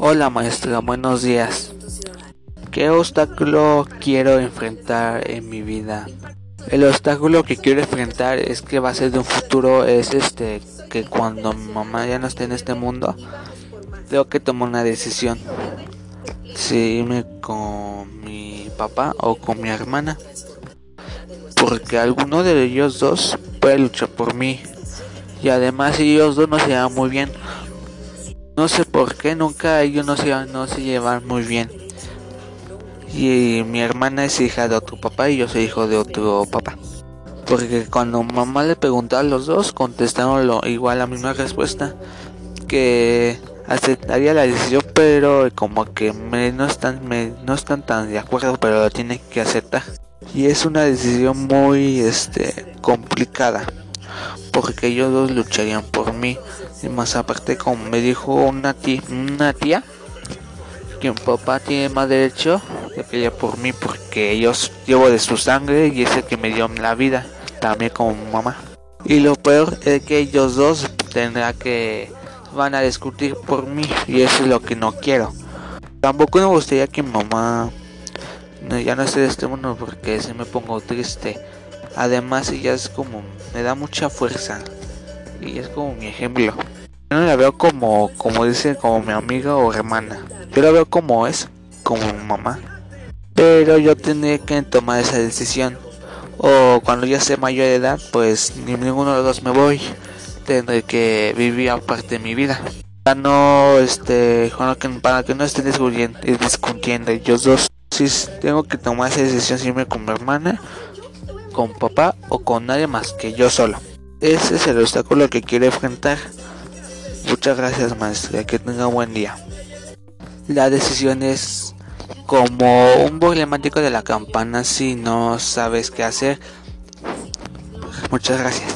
Hola maestra, buenos días. ¿Qué obstáculo quiero enfrentar en mi vida? El obstáculo que quiero enfrentar es que va a ser de un futuro es este que cuando mi mamá ya no esté en este mundo tengo que tomar una decisión si irme con mi papá o con mi hermana porque alguno de ellos dos puede luchar por mí y además ellos dos no se llevan muy bien no sé por qué nunca ellos no se, no se llevan muy bien. Y mi hermana es hija de otro papá y yo soy hijo de otro papá. Porque cuando mamá le preguntaba a los dos, contestaron lo, igual la misma respuesta. Que aceptaría la decisión, pero como que me, no, están, me, no están tan de acuerdo, pero lo tienen que aceptar. Y es una decisión muy este, complicada porque ellos dos lucharían Y más aparte, como me dijo una tía, una tía que mi papá tiene más derecho de pelear por mí porque ellos llevo de su sangre y es el que me dio la vida, también como mamá. Y lo peor es que ellos dos tendrán que van a discutir por mí y eso es lo que no quiero. Tampoco me gustaría que mi mamá ya no esté de este mundo porque se me pongo triste. Además ella es como, me da mucha fuerza y es como mi ejemplo. Yo no la veo como, como dice, como mi amiga o hermana. Yo la veo como es, como mamá. Pero yo tendré que tomar esa decisión. O cuando ya sea mayor de edad, pues ni ninguno de los dos me voy. Tendré que vivir aparte de mi vida. Para no, este, para que no estén discutiendo, discutiendo ellos dos. Si tengo que tomar esa decisión siempre con mi hermana con papá o con nadie más que yo solo. Ese es el obstáculo que quiero enfrentar. Muchas gracias maestra, que tenga buen día. La decisión es como un problemático de la campana si no sabes qué hacer. Muchas gracias.